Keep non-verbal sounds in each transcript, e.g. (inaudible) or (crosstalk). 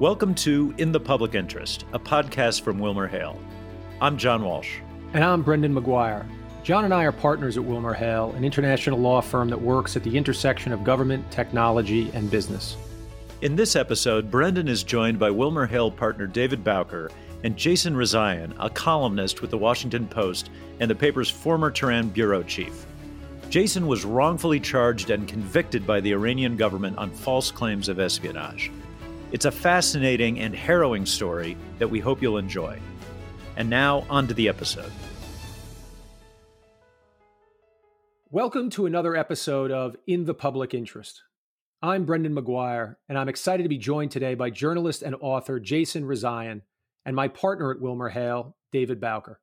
Welcome to In the Public Interest, a podcast from WilmerHale. I'm John Walsh. And I'm Brendan McGuire. John and I are partners at WilmerHale, an international law firm that works at the intersection of government, technology, and business. In this episode, Brendan is joined by WilmerHale partner David Bowker and Jason Rezaian, a columnist with the Washington Post and the paper's former Tehran bureau chief. Jason was wrongfully charged and convicted by the Iranian government on false claims of espionage. It's a fascinating and harrowing story that we hope you'll enjoy. And now, on to the episode. Welcome to another episode of In the Public Interest. I'm Brendan McGuire, and I'm excited to be joined today by journalist and author Jason Rezaian and my partner at Wilmer Hale, David Bowker.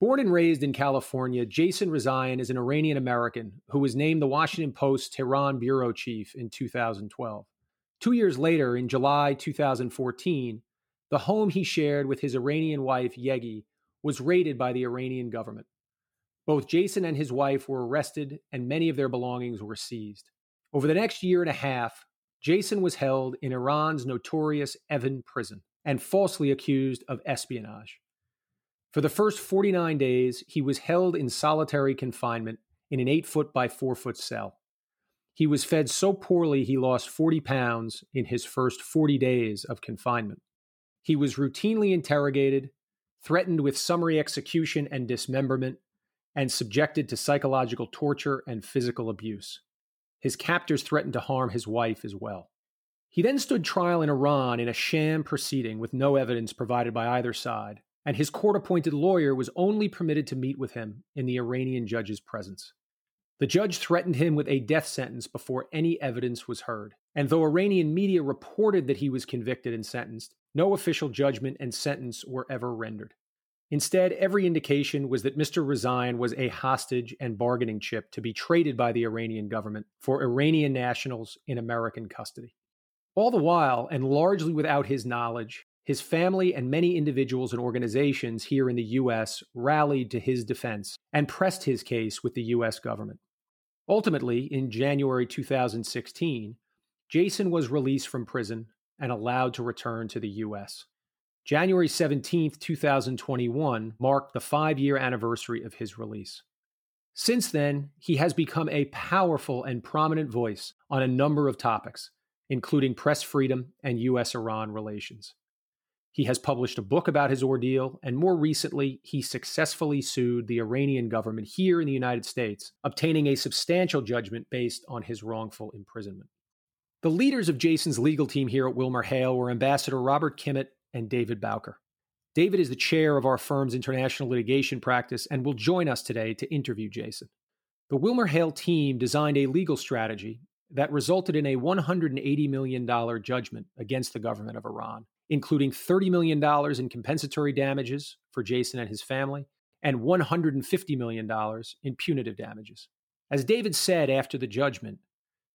Born and raised in California, Jason Rezaian is an Iranian American who was named the Washington Post Tehran bureau chief in 2012. Two years later, in July 2014, the home he shared with his Iranian wife, Yegi, was raided by the Iranian government. Both Jason and his wife were arrested, and many of their belongings were seized. Over the next year and a half, Jason was held in Iran's notorious Evin prison and falsely accused of espionage. For the first 49 days, he was held in solitary confinement in an 8 foot by 4 foot cell. He was fed so poorly he lost 40 pounds in his first 40 days of confinement. He was routinely interrogated, threatened with summary execution and dismemberment, and subjected to psychological torture and physical abuse. His captors threatened to harm his wife as well. He then stood trial in Iran in a sham proceeding with no evidence provided by either side, and his court appointed lawyer was only permitted to meet with him in the Iranian judge's presence. The judge threatened him with a death sentence before any evidence was heard. And though Iranian media reported that he was convicted and sentenced, no official judgment and sentence were ever rendered. Instead, every indication was that Mr. Rezaian was a hostage and bargaining chip to be traded by the Iranian government for Iranian nationals in American custody. All the while, and largely without his knowledge, his family and many individuals and organizations here in the U.S. rallied to his defense and pressed his case with the U.S. government. Ultimately, in January 2016, Jason was released from prison and allowed to return to the U.S. January 17, 2021, marked the five year anniversary of his release. Since then, he has become a powerful and prominent voice on a number of topics, including press freedom and U.S. Iran relations. He has published a book about his ordeal, and more recently, he successfully sued the Iranian government here in the United States, obtaining a substantial judgment based on his wrongful imprisonment. The leaders of Jason's legal team here at Wilmer Hale were Ambassador Robert Kimmitt and David Bowker. David is the chair of our firm's international litigation practice and will join us today to interview Jason. The Wilmer Hale team designed a legal strategy that resulted in a $180 million judgment against the government of Iran including $30 million in compensatory damages for Jason and his family and $150 million in punitive damages. As David said after the judgment,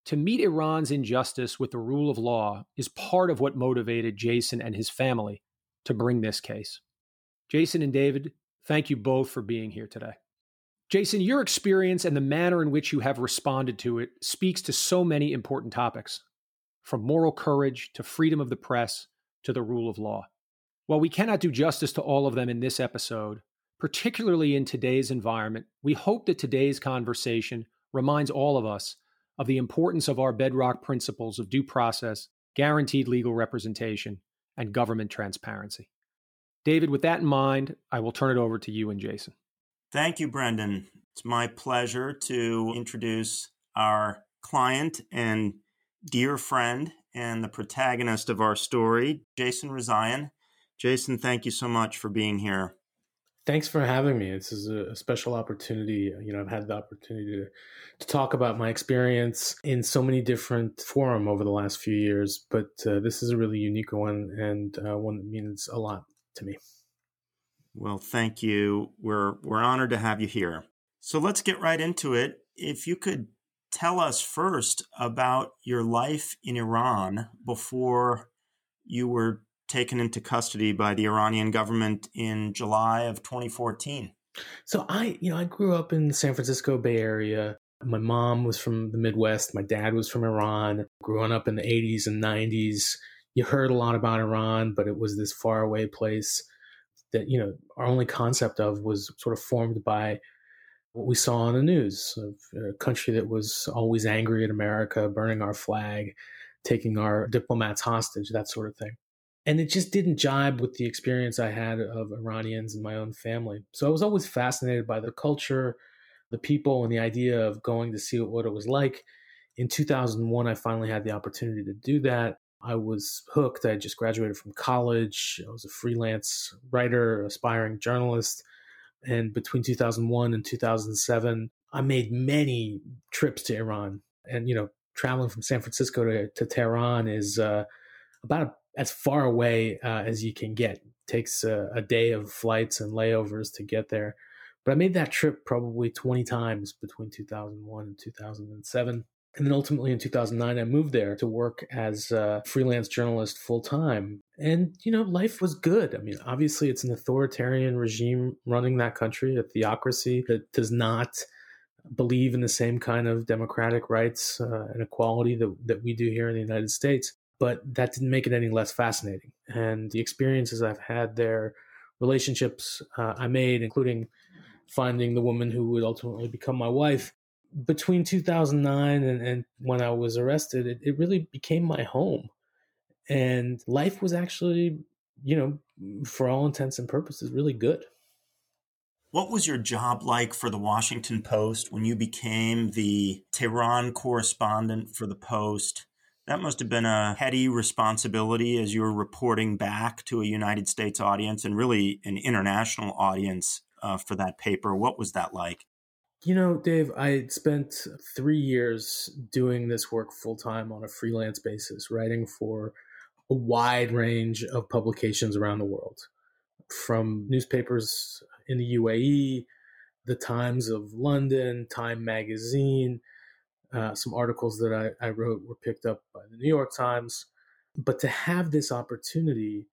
to meet Iran's injustice with the rule of law is part of what motivated Jason and his family to bring this case. Jason and David, thank you both for being here today. Jason, your experience and the manner in which you have responded to it speaks to so many important topics, from moral courage to freedom of the press to the rule of law. While we cannot do justice to all of them in this episode, particularly in today's environment, we hope that today's conversation reminds all of us of the importance of our bedrock principles of due process, guaranteed legal representation, and government transparency. David, with that in mind, I will turn it over to you and Jason. Thank you, Brendan. It's my pleasure to introduce our client and dear friend and the protagonist of our story, Jason Rezaian. Jason, thank you so much for being here. Thanks for having me. This is a special opportunity. You know, I've had the opportunity to, to talk about my experience in so many different forum over the last few years, but uh, this is a really unique one and uh, one that means a lot to me. Well, thank you. We're we're honored to have you here. So let's get right into it. If you could tell us first about your life in Iran before you were taken into custody by the Iranian government in July of 2014. So I, you know, I grew up in the San Francisco Bay Area. My mom was from the Midwest. My dad was from Iran. Growing up in the 80s and 90s, you heard a lot about Iran, but it was this faraway place that, you know, our only concept of was sort of formed by what we saw on the news of a country that was always angry at America, burning our flag, taking our diplomats hostage, that sort of thing. And it just didn't jibe with the experience I had of Iranians in my own family. So I was always fascinated by the culture, the people, and the idea of going to see what it was like. In 2001, I finally had the opportunity to do that. I was hooked. I just graduated from college. I was a freelance writer, aspiring journalist. And between 2001 and 2007, I made many trips to Iran. And, you know, traveling from San Francisco to, to Tehran is uh, about as far away uh, as you can get. It takes a, a day of flights and layovers to get there. But I made that trip probably 20 times between 2001 and 2007. And then ultimately in 2009, I moved there to work as a freelance journalist full time. And, you know, life was good. I mean, obviously, it's an authoritarian regime running that country, a theocracy that does not believe in the same kind of democratic rights uh, and equality that, that we do here in the United States. But that didn't make it any less fascinating. And the experiences I've had there, relationships uh, I made, including finding the woman who would ultimately become my wife, between 2009 and, and when I was arrested, it, it really became my home. And life was actually, you know, for all intents and purposes, really good. What was your job like for the Washington Post when you became the Tehran correspondent for the Post? That must have been a heady responsibility as you were reporting back to a United States audience and really an international audience uh, for that paper. What was that like? You know, Dave, I spent three years doing this work full time on a freelance basis, writing for a wide range of publications around the world, from newspapers in the UAE, the Times of London, Time Magazine. Uh, some articles that I, I wrote were picked up by the New York Times. But to have this opportunity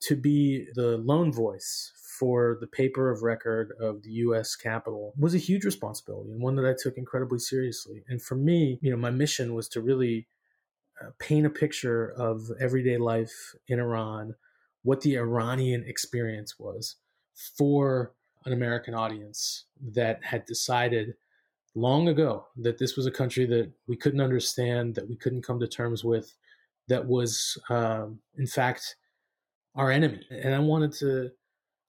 to be the lone voice for the paper of record of the US capital was a huge responsibility and one that I took incredibly seriously. And for me, you know, my mission was to really uh, paint a picture of everyday life in Iran, what the Iranian experience was for an American audience that had decided long ago that this was a country that we couldn't understand, that we couldn't come to terms with, that was, um, in fact, our enemy. And I wanted to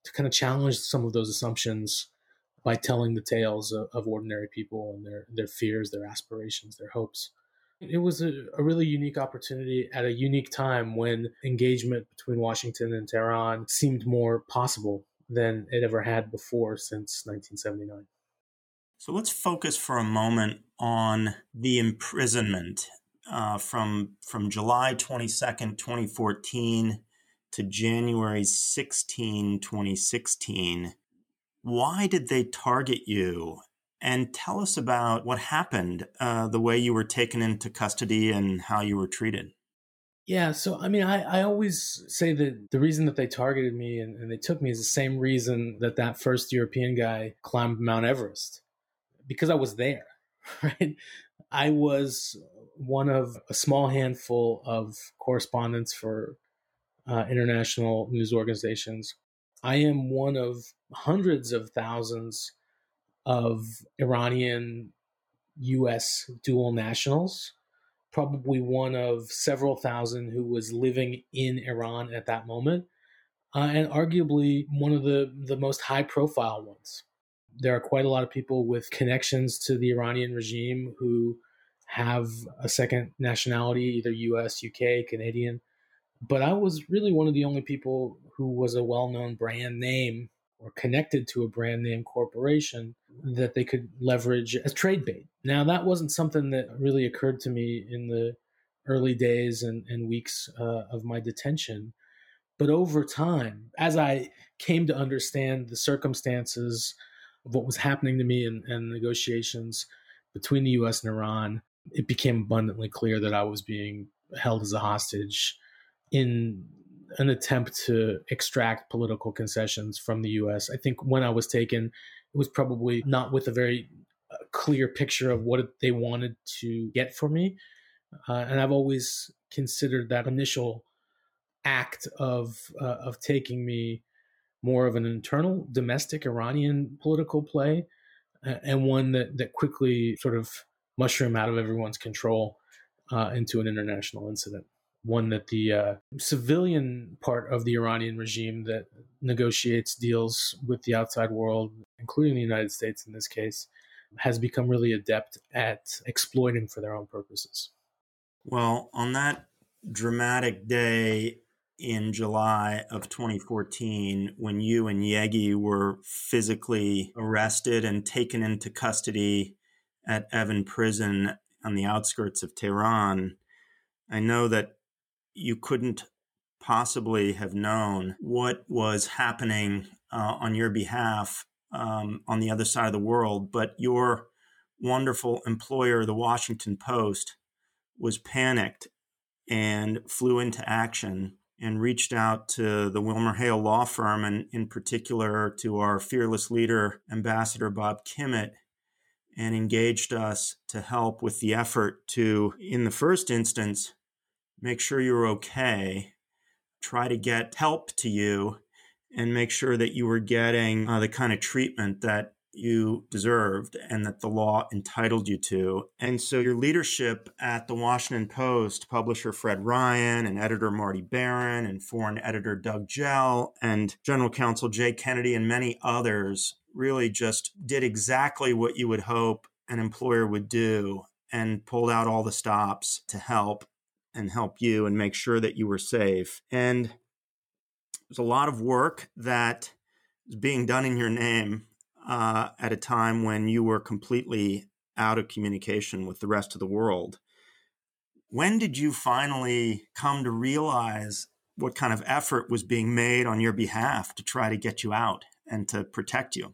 to kind of challenge some of those assumptions by telling the tales of, of ordinary people and their their fears, their aspirations, their hopes. It was a, a, really unique opportunity at a unique time when engagement between Washington and Tehran seemed more possible than it ever had before since 1979. So let's focus for a moment on the imprisonment uh, from from July 22nd, 2014 to January 16, 2016. Why did they target you? And tell us about what happened, uh, the way you were taken into custody and how you were treated. Yeah, so I mean, I, I always say that the reason that they targeted me and, and they took me is the same reason that that first European guy climbed Mount Everest, because I was there, (laughs) right? I was one of a small handful of correspondents for uh, international news organizations. I am one of hundreds of thousands of Iranian US dual nationals, probably one of several thousand who was living in Iran at that moment, uh, and arguably one of the, the most high profile ones. There are quite a lot of people with connections to the Iranian regime who have a second nationality, either US, UK, Canadian but I was really one of the only people who was a well known brand name or connected to a brand name corporation that they could leverage as trade bait. Now, that wasn't something that really occurred to me in the early days and, and weeks uh, of my detention. But over time, as I came to understand the circumstances of what was happening to me in, in negotiations between the US and Iran, it became abundantly clear that I was being held as a hostage in an attempt to extract political concessions from the US. I think when I was taken, it was probably not with a very uh, clear picture of what they wanted to get for me. Uh, and I've always considered that initial act of uh, of taking me more of an internal domestic Iranian political play uh, and one that that quickly sort of mushroomed out of everyone's control uh, into an international incident one that the uh, civilian part of the Iranian regime that negotiates deals with the outside world, including the United States in this case, has become really adept at exploiting for their own purposes. Well, on that dramatic day in July of 2014, when you and Yegi were physically arrested and taken into custody at Evin Prison on the outskirts of Tehran, I know that you couldn't possibly have known what was happening uh, on your behalf um, on the other side of the world. But your wonderful employer, the Washington Post, was panicked and flew into action and reached out to the Wilmer Hale law firm and in particular to our fearless leader, Ambassador Bob Kimmitt, and engaged us to help with the effort to, in the first instance, make sure you're okay, try to get help to you, and make sure that you were getting uh, the kind of treatment that you deserved and that the law entitled you to. And so your leadership at the Washington Post, publisher Fred Ryan and editor Marty Baron and foreign editor Doug Jehl and general counsel Jay Kennedy and many others really just did exactly what you would hope an employer would do and pulled out all the stops to help and help you and make sure that you were safe. And there's a lot of work that is being done in your name uh, at a time when you were completely out of communication with the rest of the world. When did you finally come to realize what kind of effort was being made on your behalf to try to get you out and to protect you?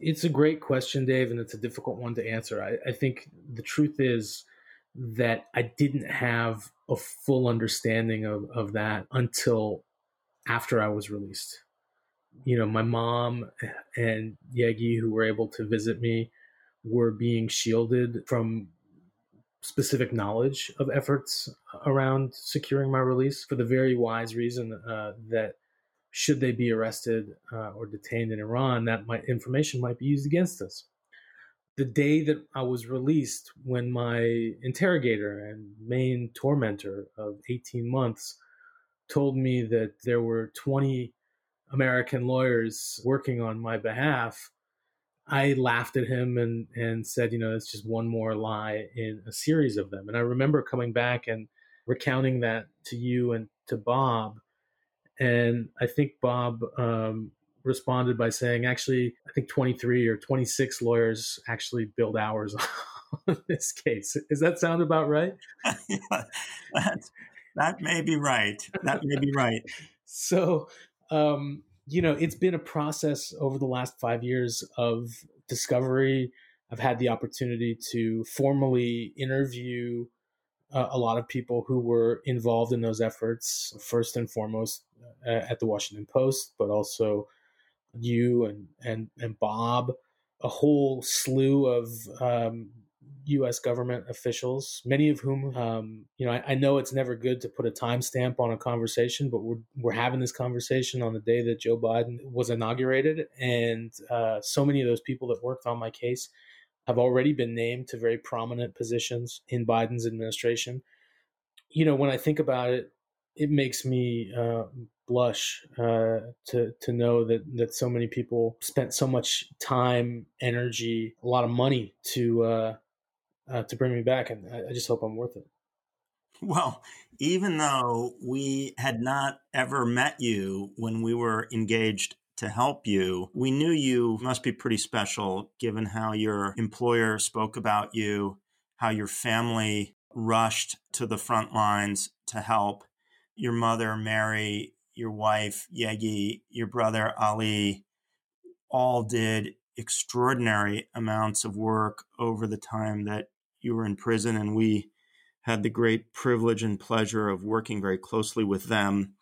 It's a great question, Dave, and it's a difficult one to answer. I, I think the truth is that I didn't have a full understanding of, of that until after I was released. You know, my mom and Yegi, who were able to visit me, were being shielded from specific knowledge of efforts around securing my release for the very wise reason uh, that should they be arrested uh, or detained in Iran, that my information might be used against us the day that I was released, when my interrogator and main tormentor of 18 months told me that there were 20 American lawyers working on my behalf, I laughed at him and, and said, you know, it's just one more lie in a series of them. And I remember coming back and recounting that to you and to Bob. And I think Bob um, responded by saying, actually, I think 23 or 26 lawyers actually billed hours (laughs) on this case. Does that sound about right? (laughs) yeah, that, that may be right. That may be right. (laughs) so, um, you know, it's been a process over the last five years of discovery. I've had the opportunity to formally interview uh, a lot of people who were involved in those efforts, first and foremost uh, at the Washington Post, but also you and and and Bob, a whole slew of um, U.S. government officials, many of whom, um, you know, I, I, know it's never good to put a timestamp on a conversation, but we're we're having this conversation on the day that Joe Biden was inaugurated, and uh, so many of those people that worked on my case have already been named to very prominent positions in Biden's administration. You know, when I think about it, it makes me uh, blush uh, to to know that that so many people spent so much time, energy, a lot of money to uh, uh, to bring me back, and I, I just hope I'm worth it. Well, even though we had not ever met you when we were engaged to help you, we knew you must be pretty special given how your employer spoke about you, how your family rushed to the front lines to help. Your mother, Mary, your wife, Yegi, your brother, Ali, all did extraordinary amounts of work over the time that you were in prison. And we had the great privilege and pleasure of working very closely with them.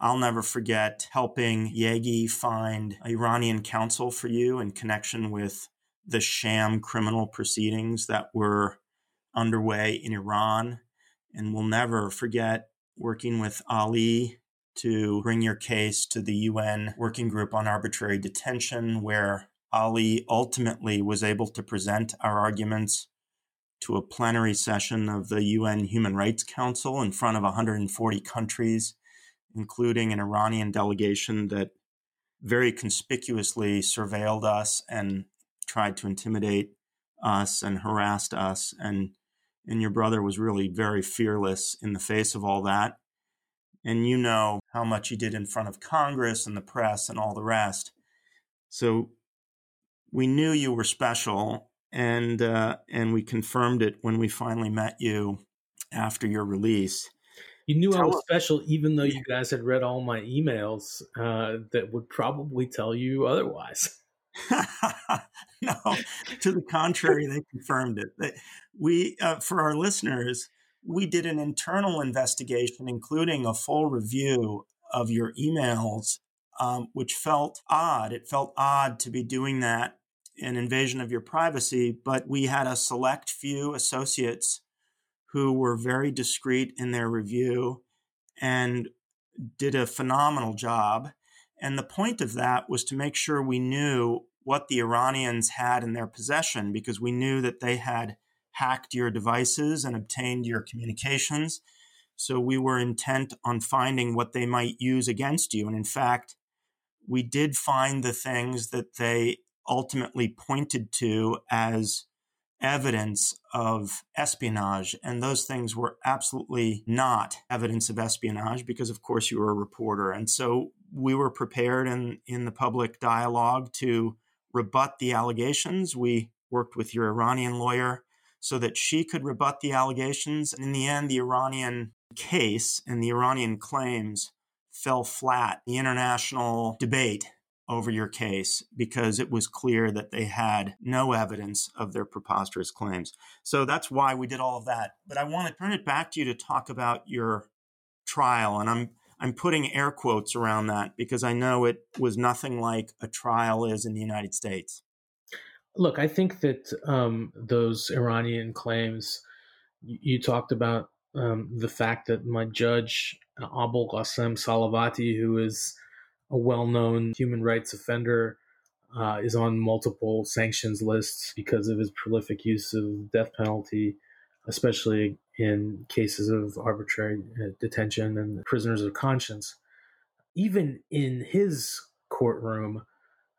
I'll never forget helping Yegi find Iranian counsel for you in connection with the sham criminal proceedings that were underway in Iran. And we'll never forget working with Ali to bring your case to the UN Working Group on Arbitrary Detention, where Ali ultimately was able to present our arguments to a plenary session of the UN Human Rights Council in front of 140 countries, including an Iranian delegation that very conspicuously surveilled us and tried to intimidate us and harassed us. And, and your brother was really very fearless in the face of all that. And you know how much he did in front of Congress and the press and all the rest. So we knew you were special, and uh, and we confirmed it when we finally met you after your release. You knew tell I was us. special, even though you guys had read all my emails uh, that would probably tell you otherwise. (laughs) (laughs) no, to the contrary, they confirmed it. We, uh, for our listeners, we did an internal investigation, including a full review of your emails, um, which felt odd. It felt odd to be doing that, an invasion of your privacy, but we had a select few associates who were very discreet in their review and did a phenomenal job. And the point of that was to make sure we knew what the Iranians had in their possession because we knew that they had hacked your devices and obtained your communications. So we were intent on finding what they might use against you. And in fact, we did find the things that they ultimately pointed to as evidence of espionage. And those things were absolutely not evidence of espionage because, of course, you were a reporter. And so we were prepared in, in the public dialogue to rebut the allegations. We worked with your Iranian lawyer so that she could rebut the allegations. And in the end, the Iranian case and the Iranian claims fell flat. The international debate over your case because it was clear that they had no evidence of their preposterous claims. So that's why we did all of that. But I want to turn it back to you to talk about your trial and I'm I'm putting air quotes around that because I know it was nothing like a trial is in the United States. Look, I think that um, those Iranian claims, you, talked about um, the fact that my judge, Abul Qasim Salavati, who is a well known human rights offender, uh, is on multiple sanctions lists because of his prolific use of death penalty, especially in cases of arbitrary uh, detention and prisoners of conscience. Even in his courtroom,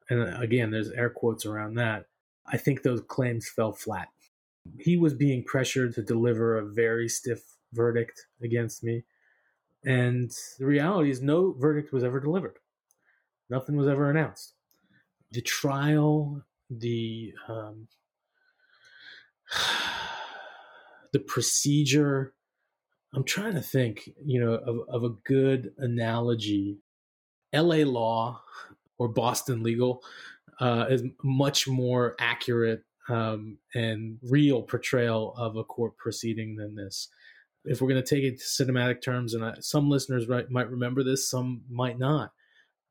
and again, there's air quotes around that, I think those claims fell flat. He was being pressured to deliver a very stiff verdict against me. And the reality is, no verdict was ever delivered. Nothing was ever announced. The trial, the um, the procedure. I'm trying to think, you know, of, of a good analogy. L.A. law or Boston legal uh, is much more accurate um, and real portrayal of a court proceeding than this. If we're going to take it to cinematic terms, and I, some listeners might, might remember this, some might not.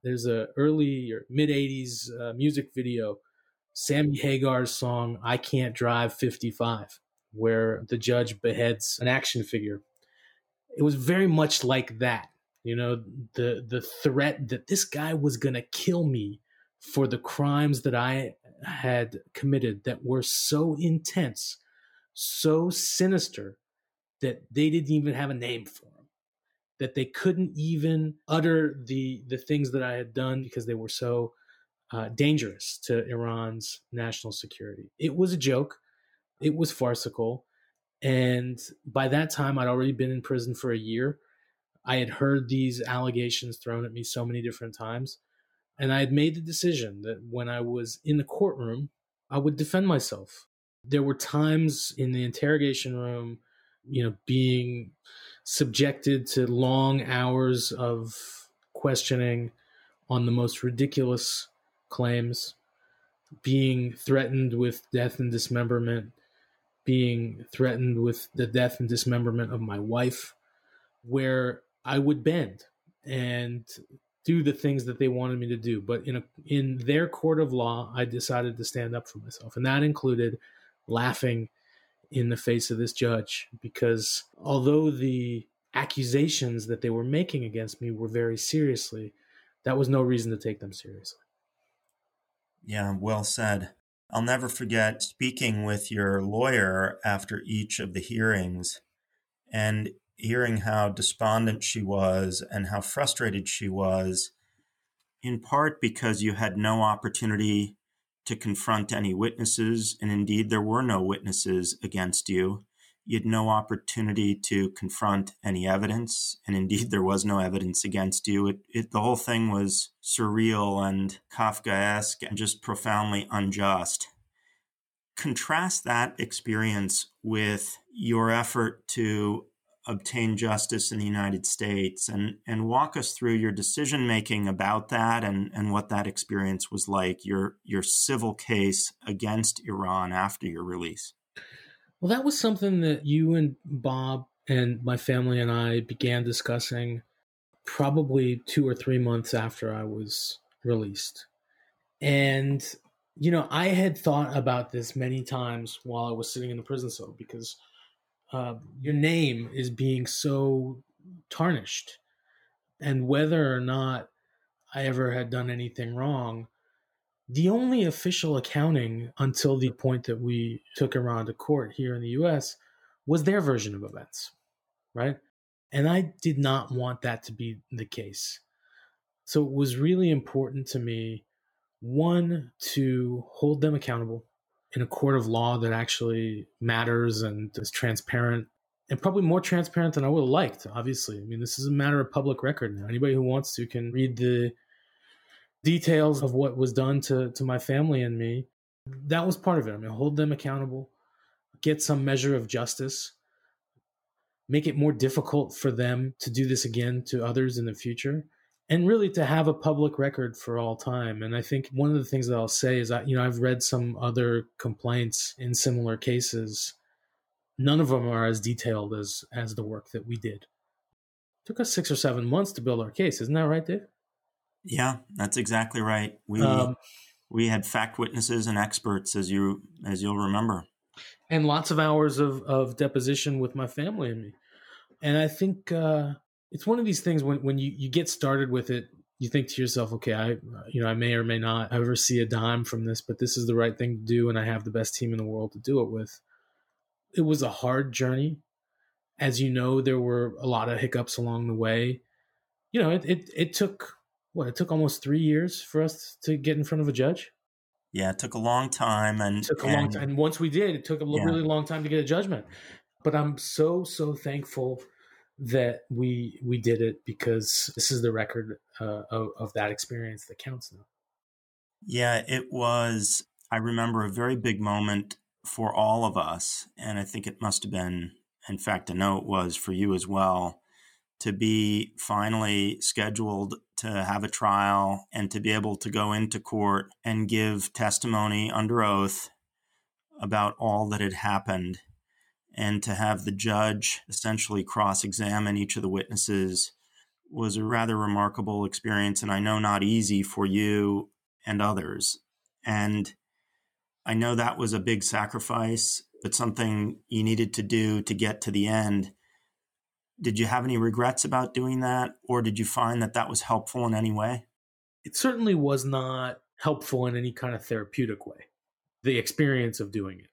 There's a early or mid '80s uh, music video, Sammy Hagar's song "I Can't Drive 55," where the judge beheads an action figure. It was very much like that. You know, the the threat that this guy was going to kill me for the crimes that I had committed that were so intense, so sinister that they didn't even have a name for them, that they couldn't even utter the the things that I had done because they were so uh, dangerous to Iran's national security. It was a joke, it was farcical, and by that time I'd already been in prison for a year. I had heard these allegations thrown at me so many different times and I had made the decision that when I was in the courtroom, I would defend myself. There were times in the interrogation room, you know, being subjected to long hours of questioning on the most ridiculous claims, being threatened with death and dismemberment, being threatened with the death and dismemberment of my wife, where I would bend and do the things that they wanted me to do. But in a in their court of law, I decided to stand up for myself, and that included laughing in the face of this judge because although the accusations that they were making against me were very seriously, that was no reason to take them seriously. Yeah, well said. I'll never forget speaking with your lawyer after each of the hearings and hearing how despondent she was and how frustrated she was, in part because you had no opportunity to confront any witnesses, and indeed there were no witnesses against you. You had no opportunity to confront any evidence, and indeed there was no evidence against you. It, it, the whole thing was surreal and Kafkaesque and just profoundly unjust. Contrast that experience with your effort to obtain justice in the United States and, and walk us through your decision making about that and, and what that experience was like, your your civil case against Iran after your release. Well, that was something that you and Bob and my family and I began discussing probably two or three months after I was released. And, you know, I had thought about this many times while I was sitting in the prison cell because uh, your name is being so tarnished. And whether or not I ever had done anything wrong, the only official accounting until the point that we took Iran to court here in the US was their version of events, right? And I did not want that to be the case. So it was really important to me, one, to hold them accountable in a court of law that actually matters and is transparent and probably more transparent than I would have liked, obviously. I mean, this is a matter of public record now. Anybody who wants to can read the details of what was done to to my family and me. That was part of it. I mean, hold them accountable, get some measure of justice, make it more difficult for them to do this again to others in the future, and really to have a public record for all time. And I think one of the things that I'll say is that you know I've read some other complaints in similar cases. None of them are as detailed as as the work that we did. It took us six or seven months to build our case, isn't that right, Dave? Yeah, that's exactly right. We um, we had fact witnesses and experts, as you as you'll remember, and lots of hours of of deposition with my family and me. And I think uh, it's one of these things when when you you get started with it, you think to yourself, okay, I you know I may or may not ever see a dime from this, but this is the right thing to do, and I have the best team in the world to do it with. It was a hard journey, as you know. There were a lot of hiccups along the way. You know, it it, it took what it took almost three years for us to get in front of a judge. Yeah, it took a long time, and it took a and, long time. And once we did, it took a yeah. really long time to get a judgment. But I'm so so thankful that we we did it because this is the record uh, of, of that experience that counts now. Yeah, it was. I remember a very big moment for all of us, and I think it must have been. In fact, I know it was for you as well to be finally scheduled to have a trial and to be able to go into court and give testimony under oath about all that had happened and to have the judge essentially cross examine each of the witnesses was a rather remarkable experience and I know not easy for you and others. And I know that was a big sacrifice, but something you needed to do to get to the end did you have any regrets about doing that, or did you find that that was helpful in any way? It certainly was not helpful in any kind of therapeutic way, the experience of doing it.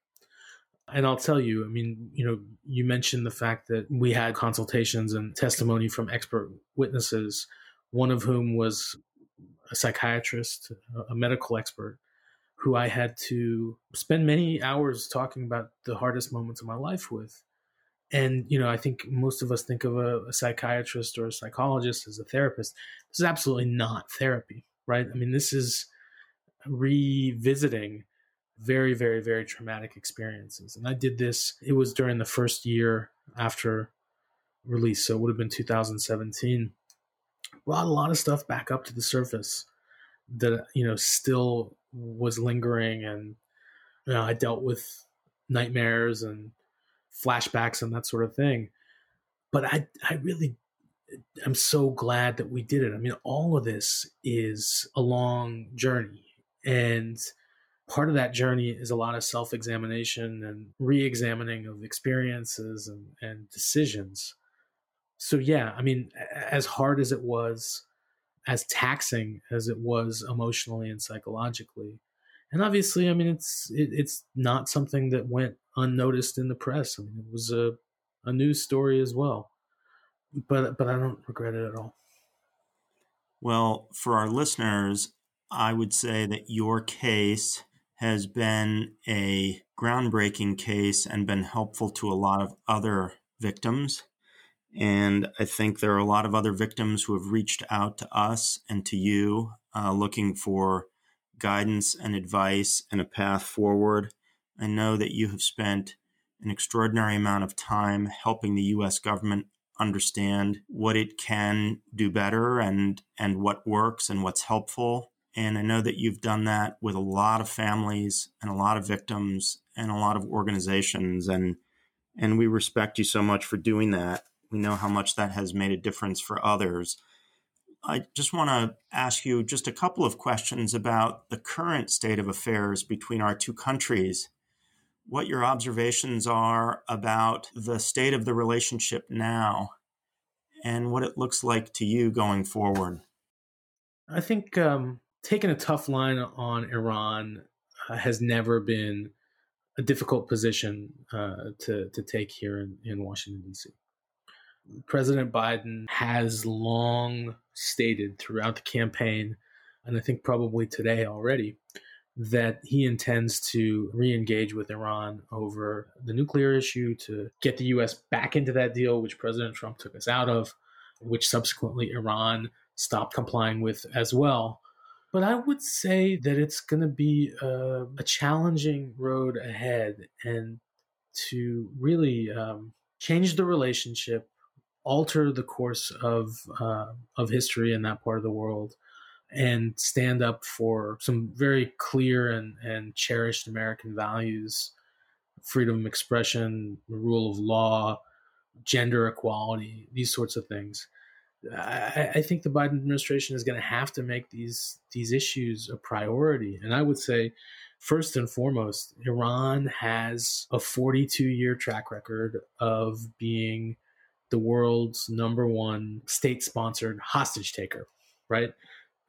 And I'll tell you, I mean, you know, you mentioned the fact that we had consultations and testimony from expert witnesses, one of whom was a psychiatrist, a medical expert, who I had to spend many hours talking about the hardest moments of my life with and you know i think most of us think of a, a, psychiatrist or a psychologist as a therapist. This is absolutely not therapy right? I mean this is revisiting very very very traumatic experiences. And i did this it was during the first year after release so it would have been 2017 brought a lot of stuff back up to the surface that you know still was lingering. And you know i dealt with nightmares and flashbacks and that sort of thing. But I, I really, I'm so glad that we did it. I mean, all of this is a long journey, and part of that journey is a lot of self-examination and re-examining of experiences and, and decisions. So, yeah, I mean, as hard as it was, as taxing as it was emotionally and psychologically, and obviously, I mean, it's it, it's not something that went unnoticed in the press. I mean, it was a a news story as well, but but I don't regret it at all. Well, for our listeners, I would say that your case has been a groundbreaking case and been helpful to a lot of other victims. And I think there are a lot of other victims who have reached out to us and to you uh, looking for guidance and advice and a path forward. I know that you have spent an extraordinary amount of time helping the U.S. government understand what it can do better and and what works and what's helpful. And I know that you've done that with a lot of families and a lot of victims and a lot of organizations and and we respect you so much for doing that. We know how much that has made a difference for others. I just want to ask you just a couple of questions about the current state of affairs between our two countries. What your observations are about the state of the relationship now and what it looks like to you going forward. I think um, taking a tough line on Iran uh, has never been a difficult position uh, to, to take here in, in Washington, D.C. President Biden has long stated throughout the campaign, and I think probably today already, that he intends to re engage with Iran over the nuclear issue to get the U.S. back into that deal, which President Trump took us out of, which subsequently Iran stopped complying with as well. But I would say that it's going to be a, a, challenging road ahead and to really um, change the relationship alter the course of uh, of history in that part of the world and stand up for some very clear and, and cherished American values freedom of expression, rule of law, gender equality, these sorts of things. I, I think the Biden administration is going to have to make these these issues a priority. And I would say, first and foremost, Iran has a 42 year track record of being the world's number one state sponsored hostage taker, right?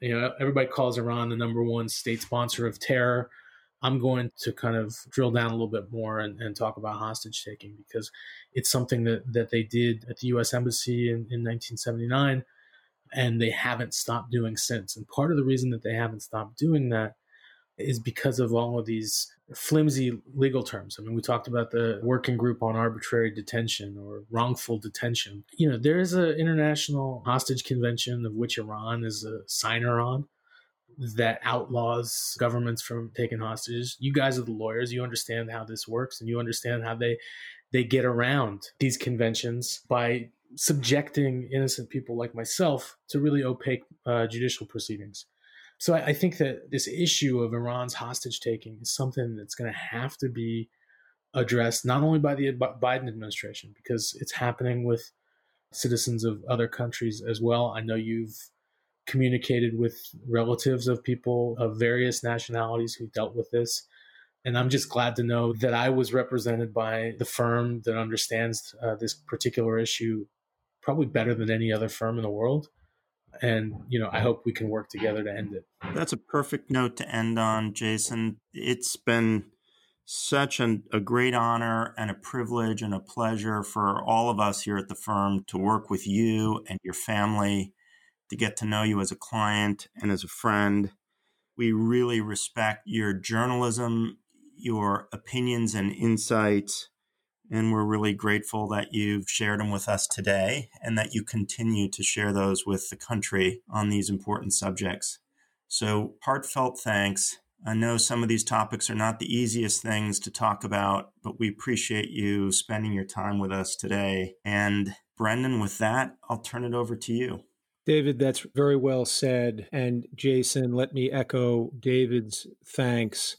You know, everybody calls Iran the number one state sponsor of terror. I'm going to kind of drill down a little bit more and, and talk about hostage taking because it's something that, that they did at the U.S. Embassy in, in 1979 and they haven't stopped doing since. And part of the reason that they haven't stopped doing that is because of all of these flimsy legal terms. I mean, we talked about the working group on arbitrary detention or wrongful detention. You know, there is an international hostage convention of which Iran is a signer on that outlaws governments from taking hostages. You guys are the lawyers. You understand how this works and you understand how they they get around these conventions by subjecting innocent people like myself to really opaque uh, judicial proceedings. So I, I think that this issue of Iran's hostage taking is something that's going to have to be addressed not only by the Biden administration because it's happening with citizens of other countries as well. I know you've communicated with relatives of people of various nationalities who dealt with this. And I'm just glad to know that I was represented by the firm that understands uh, this particular issue probably better than any other firm in the world and you know i hope we can work together to end it. That's a perfect note to end on jason. It's been such an, a great honor and a privilege and a pleasure for all of us here at the firm to work with you and your family to get to know you as a client and as a friend. We really respect your journalism your opinions and insights and we're really grateful that you've shared them with us today and that you continue to share those with the country on these important subjects. So, heartfelt thanks. I know some of these topics are not the easiest things to talk about, but we appreciate you spending your time with us today. And Brendan, with that, I'll turn it over to you. David, that's very well said. And Jason, let me echo David's thanks.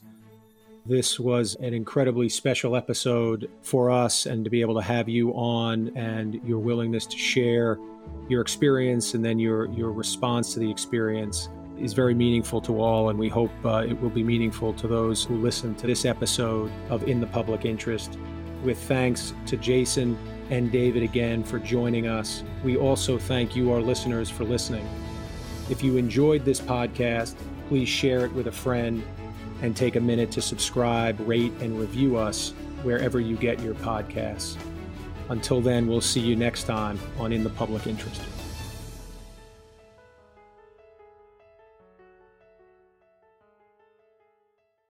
This was an incredibly special episode for us, and to be able to have you on and your willingness to share your experience and then your, your response to the experience is very meaningful to all, and we hope uh, it will be meaningful to those who listen to this episode of In the Public Interest. With thanks to Jason and David again for joining us. We also thank you, our listeners, for listening. If you enjoyed this podcast, please share it with a friend and take a minute to subscribe, rate, and review us wherever you get your podcasts. Until then, we'll see you next time on In the Public Interest.